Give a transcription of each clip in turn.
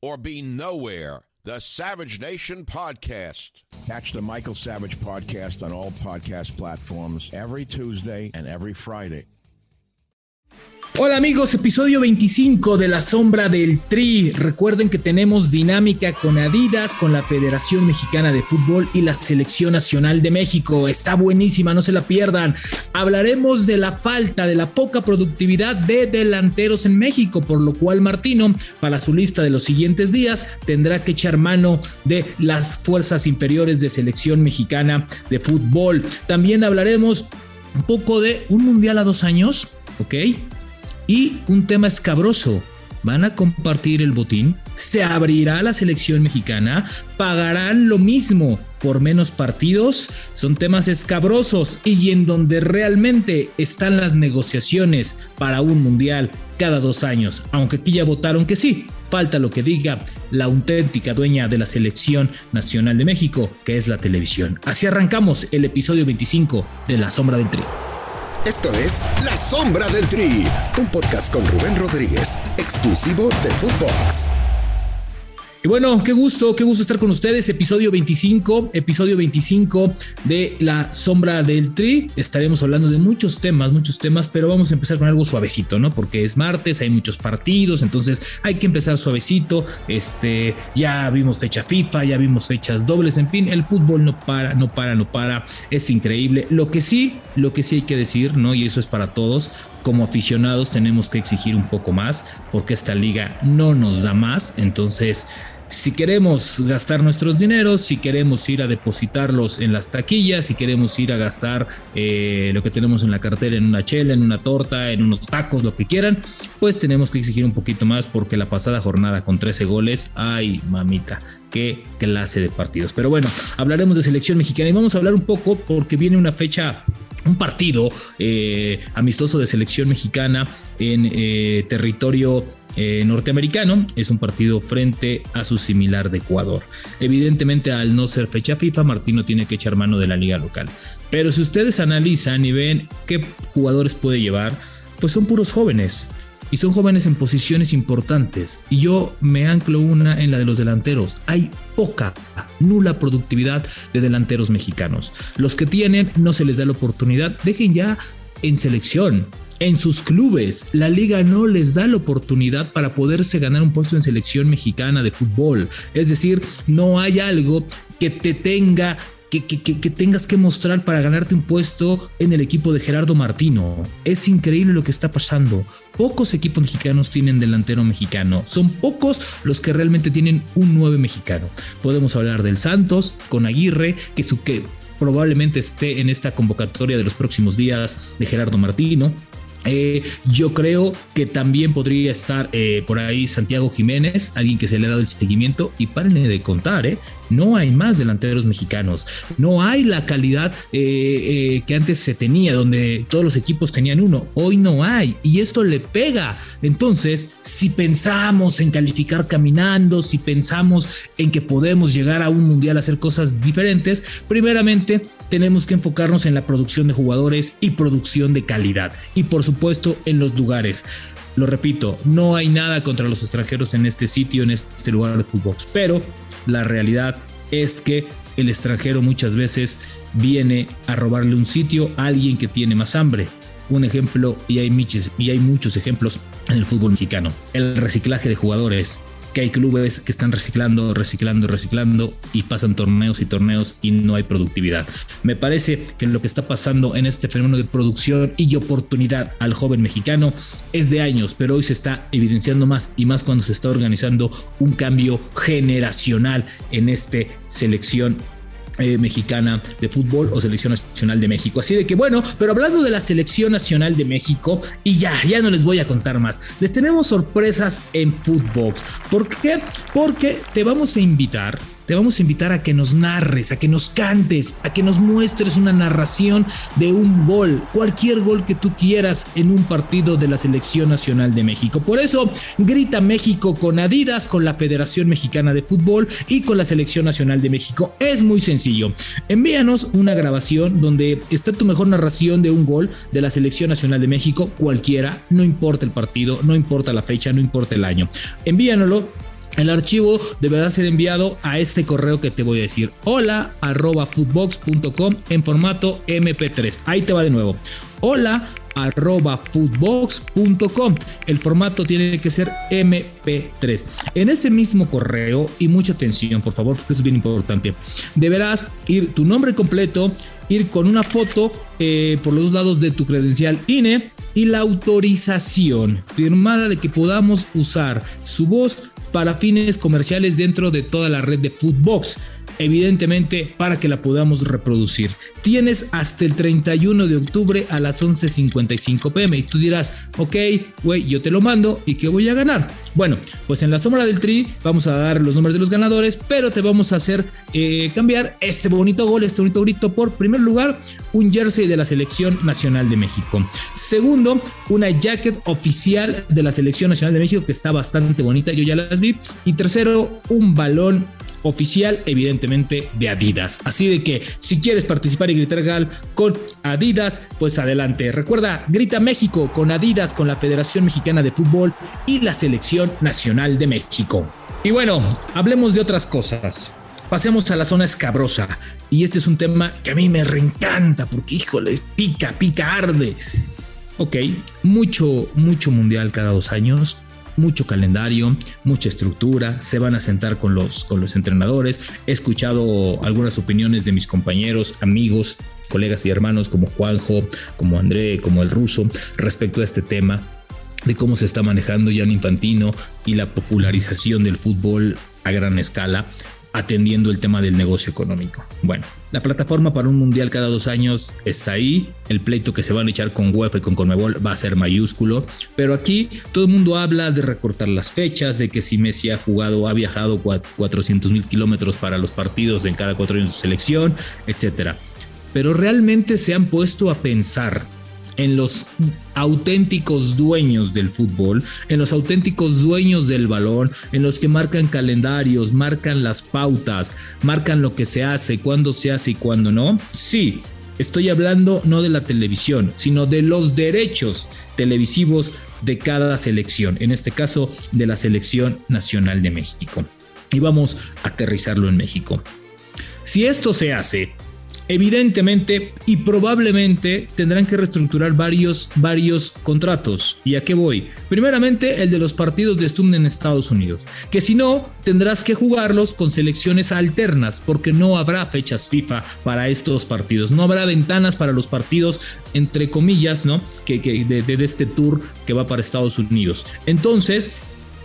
or be nowhere. The Savage Nation Podcast. Catch the Michael Savage Podcast on all podcast platforms every Tuesday and every Friday. Hola amigos, episodio 25 de La Sombra del Tri. Recuerden que tenemos dinámica con Adidas, con la Federación Mexicana de Fútbol y la Selección Nacional de México. Está buenísima, no se la pierdan. Hablaremos de la falta, de la poca productividad de delanteros en México, por lo cual Martino, para su lista de los siguientes días, tendrá que echar mano de las fuerzas inferiores de Selección Mexicana de Fútbol. También hablaremos un poco de un mundial a dos años, ¿ok? Y un tema escabroso, ¿van a compartir el botín? ¿Se abrirá la selección mexicana? ¿Pagarán lo mismo por menos partidos? Son temas escabrosos y en donde realmente están las negociaciones para un mundial cada dos años, aunque aquí ya votaron que sí. Falta lo que diga la auténtica dueña de la selección nacional de México, que es la televisión. Así arrancamos el episodio 25 de La Sombra del Tri. Esto es La Sombra del Tri, un podcast con Rubén Rodríguez, exclusivo de Footbox. Y bueno, qué gusto, qué gusto estar con ustedes. Episodio 25, episodio 25 de La Sombra del Tri. Estaremos hablando de muchos temas, muchos temas, pero vamos a empezar con algo suavecito, ¿no? Porque es martes, hay muchos partidos, entonces hay que empezar suavecito. Este, ya vimos fecha FIFA, ya vimos fechas dobles, en fin, el fútbol no para, no para, no para. Es increíble. Lo que sí, lo que sí hay que decir, ¿no? Y eso es para todos, como aficionados tenemos que exigir un poco más porque esta liga no nos da más. Entonces, si queremos gastar nuestros dineros, si queremos ir a depositarlos en las taquillas, si queremos ir a gastar eh, lo que tenemos en la cartera en una chela, en una torta, en unos tacos, lo que quieran, pues tenemos que exigir un poquito más porque la pasada jornada con 13 goles, ay mamita, qué clase de partidos. Pero bueno, hablaremos de selección mexicana y vamos a hablar un poco porque viene una fecha un partido eh, amistoso de selección mexicana en eh, territorio eh, norteamericano. Es un partido frente a su similar de Ecuador. Evidentemente, al no ser fecha FIFA, Martino tiene que echar mano de la liga local. Pero si ustedes analizan y ven qué jugadores puede llevar, pues son puros jóvenes y son jóvenes en posiciones importantes. Y yo me anclo una en la de los delanteros. Hay poca, nula productividad de delanteros mexicanos. Los que tienen no se les da la oportunidad. Dejen ya en selección. En sus clubes, la liga no les da la oportunidad para poderse ganar un puesto en selección mexicana de fútbol. Es decir, no hay algo que te tenga que, tengas que mostrar para ganarte un puesto en el equipo de Gerardo Martino. Es increíble lo que está pasando. Pocos equipos mexicanos tienen delantero mexicano. Son pocos los que realmente tienen un 9 mexicano. Podemos hablar del Santos con Aguirre, que, su, que probablemente esté en esta convocatoria de los próximos días de Gerardo Martino. Eh, yo creo que también podría estar eh, por ahí Santiago Jiménez, alguien que se le ha dado el seguimiento. Y párenle de contar, ¿eh? No hay más delanteros mexicanos. No hay la calidad que antes se tenía, donde todos los equipos tenían uno. Hoy no hay. Y esto le pega. Entonces, si pensamos en calificar caminando, si pensamos en que podemos llegar a un mundial a hacer cosas diferentes, primeramente tenemos que enfocarnos en la producción de jugadores y producción de calidad. Y por supuesto en los lugares. Lo repito, no hay nada contra los extranjeros en este sitio, en este lugar de fútbol, pero la realidad es que el extranjero muchas veces viene a robarle un sitio a alguien que tiene más hambre. Un ejemplo, y hay, y hay muchos ejemplos en el fútbol mexicano, el reciclaje de jugadores que hay clubes que están reciclando, reciclando, reciclando y pasan torneos y torneos y no hay productividad. Me parece que lo que está pasando en este fenómeno de producción y oportunidad al joven mexicano es de años, pero hoy se está evidenciando más y más cuando se está organizando un cambio generacional en esta selección eh, mexicana de fútbol o selección nacional de México. Así de que bueno, pero hablando de la selección nacional de México, y ya, ya no les voy a contar más, les tenemos sorpresas en Footbox. ¿Por qué? Porque te vamos a invitar te vamos a invitar a que nos narres, a que nos cantes, a que nos muestres una narración de un gol, cualquier gol que tú quieras en un partido de la Selección Nacional de México. Por eso, grita México con Adidas, con la Federación Mexicana de Fútbol y con la Selección Nacional de México. Es muy sencillo. Envíanos una grabación donde está tu mejor narración de un gol de la Selección Nacional de México, cualquiera, no importa el partido, no importa la fecha, no importa el año. Envíanoslo el archivo deberá ser enviado a este correo que te voy a decir. Hola arroba en formato MP3. Ahí te va de nuevo. Hola arroba footbox.com. El formato tiene que ser MP3. En ese mismo correo, y mucha atención, por favor, porque es bien importante, deberás ir tu nombre completo, ir con una foto eh, por los lados de tu credencial INE y la autorización firmada de que podamos usar su voz para fines comerciales dentro de toda la red de Foodbox evidentemente para que la podamos reproducir. Tienes hasta el 31 de octubre a las 11.55 pm y tú dirás, ok, güey, yo te lo mando y ¿qué voy a ganar? Bueno, pues en la sombra del tri vamos a dar los nombres de los ganadores, pero te vamos a hacer eh, cambiar este bonito gol, este bonito grito por primer lugar, un jersey de la selección nacional de México. Segundo, una jacket oficial de la selección nacional de México que está bastante bonita, yo ya las vi. Y tercero, un balón oficial, evidentemente, de Adidas. Así de que si quieres participar y gritar gal con Adidas, pues adelante. Recuerda, grita México con Adidas, con la Federación Mexicana de Fútbol y la Selección Nacional de México. Y bueno, hablemos de otras cosas. Pasemos a la zona escabrosa. Y este es un tema que a mí me reencanta porque, híjole, pica, pica, arde. Ok, mucho, mucho mundial cada dos años mucho calendario, mucha estructura, se van a sentar con los, con los entrenadores. He escuchado algunas opiniones de mis compañeros, amigos, colegas y hermanos como Juanjo, como André, como el ruso, respecto a este tema de cómo se está manejando ya en Infantino y la popularización del fútbol a gran escala atendiendo el tema del negocio económico. Bueno, la plataforma para un mundial cada dos años está ahí, el pleito que se van a echar con UEFA y con Conmebol va a ser mayúsculo, pero aquí todo el mundo habla de recortar las fechas, de que si Messi ha jugado, ha viajado 400 mil kilómetros para los partidos en cada cuatro años de selección, etc. Pero realmente se han puesto a pensar en los auténticos dueños del fútbol, en los auténticos dueños del balón, en los que marcan calendarios, marcan las pautas, marcan lo que se hace, cuándo se hace y cuándo no. Sí, estoy hablando no de la televisión, sino de los derechos televisivos de cada selección, en este caso de la selección nacional de México. Y vamos a aterrizarlo en México. Si esto se hace, evidentemente y probablemente tendrán que reestructurar varios, varios contratos. ¿Y a qué voy? Primeramente, el de los partidos de Zoom en Estados Unidos, que si no, tendrás que jugarlos con selecciones alternas, porque no habrá fechas FIFA para estos partidos, no habrá ventanas para los partidos, entre comillas, ¿no? Que, de, de este tour que va para Estados Unidos. Entonces,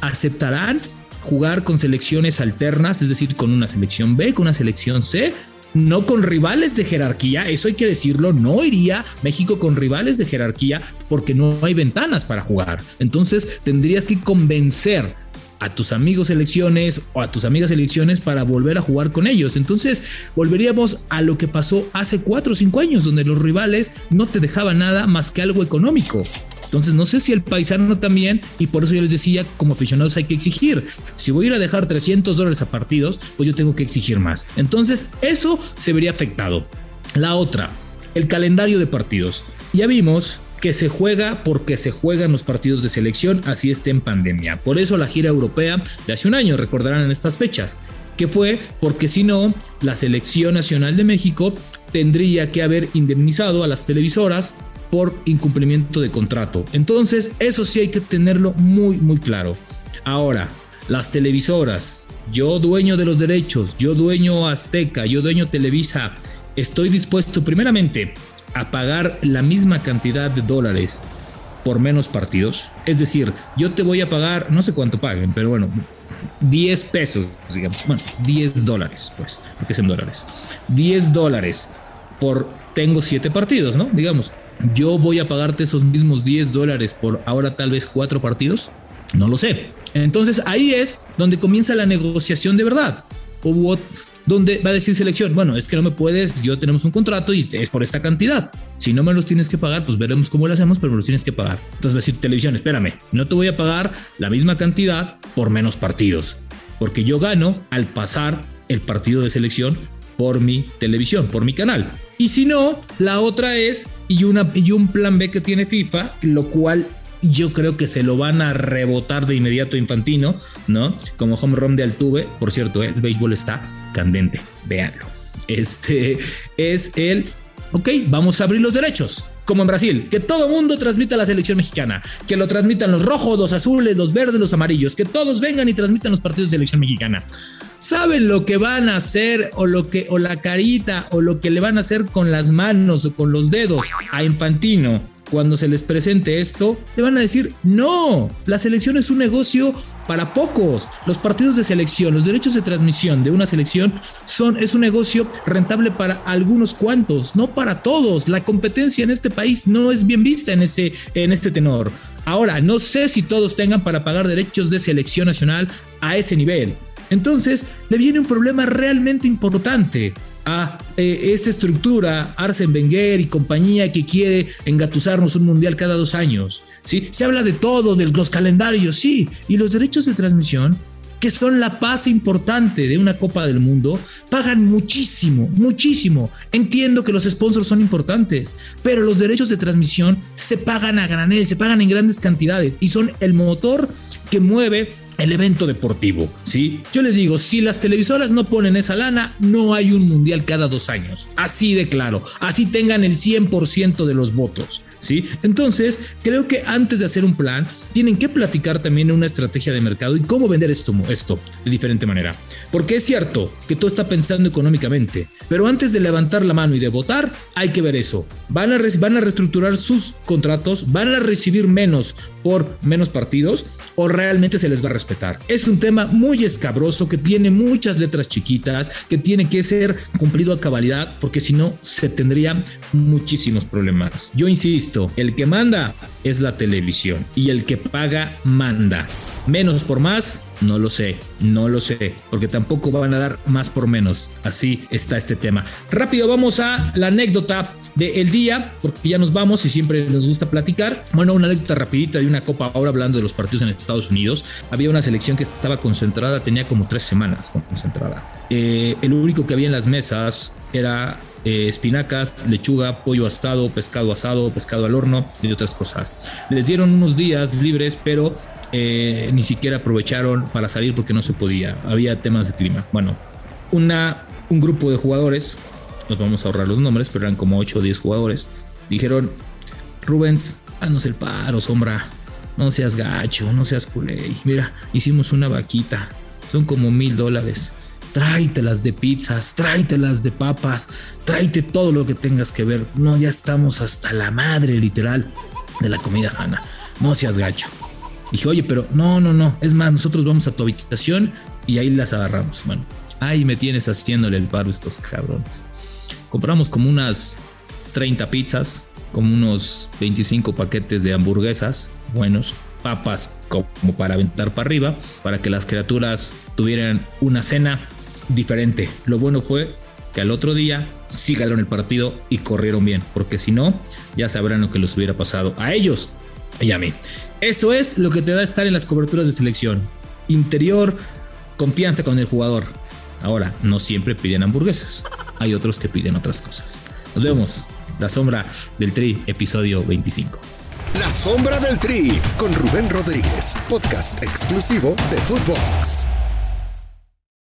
aceptarán jugar con selecciones alternas, es decir, con una selección B, con una selección C, no con rivales de jerarquía, eso hay que decirlo, no iría México con rivales de jerarquía porque no hay ventanas para jugar. Entonces tendrías que convencer a tus amigos elecciones o a tus amigas elecciones para volver a jugar con ellos. Entonces volveríamos a lo que pasó hace cuatro o cinco años, donde los rivales no te dejaban nada más que algo económico. Entonces no sé si el paisano también, y por eso yo les decía, como aficionados hay que exigir. Si voy a ir a dejar 300 dólares a partidos, pues yo tengo que exigir más. Entonces eso se vería afectado. La otra, el calendario de partidos. Ya vimos que se juega porque se juegan los partidos de selección, así esté en pandemia. Por eso la gira europea de hace un año, recordarán en estas fechas, que fue porque si no, la selección nacional de México tendría que haber indemnizado a las televisoras por incumplimiento de contrato. Entonces, eso sí hay que tenerlo muy, muy claro. Ahora, las televisoras, yo dueño de los derechos, yo dueño Azteca, yo dueño Televisa, estoy dispuesto primeramente a pagar la misma cantidad de dólares por menos partidos. Es decir, yo te voy a pagar, no sé cuánto paguen, pero bueno, 10 pesos, digamos, bueno, 10 dólares, pues, porque es en dólares. 10 dólares por, tengo 7 partidos, ¿no? Digamos, yo voy a pagarte esos mismos 10 dólares por ahora tal vez 4 partidos. No lo sé. Entonces ahí es donde comienza la negociación de verdad. O donde va a decir selección, bueno, es que no me puedes, yo tenemos un contrato y es por esta cantidad. Si no me los tienes que pagar, pues veremos cómo lo hacemos, pero me los tienes que pagar. Entonces va a decir televisión, espérame, no te voy a pagar la misma cantidad por menos partidos, porque yo gano al pasar el partido de selección por mi televisión, por mi canal. Y si no, la otra es, y, y un plan B que tiene FIFA, lo cual yo creo que se lo van a rebotar de inmediato a Infantino, ¿no? Como home run de Altuve, por cierto, ¿eh? el béisbol está candente, véanlo. Este es el, ok, vamos a abrir los derechos, como en Brasil, que todo mundo transmita la selección mexicana, que lo transmitan los rojos, los azules, los verdes, los amarillos, que todos vengan y transmitan los partidos de selección mexicana. ¿Saben lo que van a hacer o lo que o la carita o lo que le van a hacer con las manos o con los dedos a Infantino? cuando se les presente esto, le van a decir, no, la selección es un negocio para pocos. Los partidos de selección, los derechos de transmisión de una selección son, es un negocio rentable para algunos cuantos, no para todos. La competencia en este país no es bien vista en, ese, en este tenor. Ahora, no sé si todos tengan para pagar derechos de selección nacional a ese nivel. Entonces, le viene un problema realmente importante a eh, esta estructura, Arsen Wenger y compañía que quiere engatusarnos un mundial cada dos años. ¿sí? Se habla de todo, de los calendarios, sí, y los derechos de transmisión que son la paz importante de una Copa del Mundo, pagan muchísimo, muchísimo. Entiendo que los sponsors son importantes, pero los derechos de transmisión se pagan a granel, se pagan en grandes cantidades y son el motor que mueve el evento deportivo, ¿sí? Yo les digo, si las televisoras no ponen esa lana, no hay un mundial cada dos años. Así de claro, así tengan el 100% de los votos, ¿sí? Entonces, creo que antes de hacer un plan, tienen que platicar también una estrategia de mercado y cómo vender esto, esto de diferente manera. Porque es cierto que todo está pensando económicamente, pero antes de levantar la mano y de votar, hay que ver eso. Van a, van a reestructurar sus contratos, van a recibir menos por menos partidos o realmente se les va a Es un tema muy escabroso que tiene muchas letras chiquitas, que tiene que ser cumplido a cabalidad, porque si no se tendrían muchísimos problemas. Yo insisto, el que manda es la televisión y el que paga manda. Menos por más, no lo sé, no lo sé, porque tampoco van a dar más por menos. Así está este tema. Rápido, vamos a la anécdota del día, porque ya nos vamos y siempre nos gusta platicar. Bueno, una anécdota rapidita de una copa, ahora hablando de los partidos en Estados Unidos. Había una selección que estaba concentrada, tenía como tres semanas concentrada. Eh, el único que había en las mesas era eh, espinacas, lechuga, pollo asado, pescado asado, pescado al horno y otras cosas. Les dieron unos días libres, pero eh, ni siquiera aprovecharon para salir porque no se podía. Había temas de clima. Bueno, una, un grupo de jugadores, nos vamos a ahorrar los nombres, pero eran como 8 o 10 jugadores, dijeron, Rubens, haznos el paro, sombra. No seas gacho, no seas culé. Mira, hicimos una vaquita. Son como mil dólares tráetelas de pizzas, tráetelas de papas, tráete todo lo que tengas que ver. No, ya estamos hasta la madre, literal, de la comida sana. No seas gacho. Dije, oye, pero no, no, no. Es más, nosotros vamos a tu habitación y ahí las agarramos. Bueno, Ahí me tienes haciéndole el paro estos cabrones. Compramos como unas 30 pizzas, como unos 25 paquetes de hamburguesas buenos, papas como para aventar para arriba, para que las criaturas tuvieran una cena diferente. Lo bueno fue que al otro día sí ganaron el partido y corrieron bien, porque si no, ya sabrán lo que les hubiera pasado a ellos y a mí. Eso es lo que te da estar en las coberturas de selección. Interior, confianza con el jugador. Ahora, no siempre piden hamburguesas. Hay otros que piden otras cosas. Nos vemos. La sombra del Tri, episodio 25. La sombra del Tri con Rubén Rodríguez, podcast exclusivo de Footbox.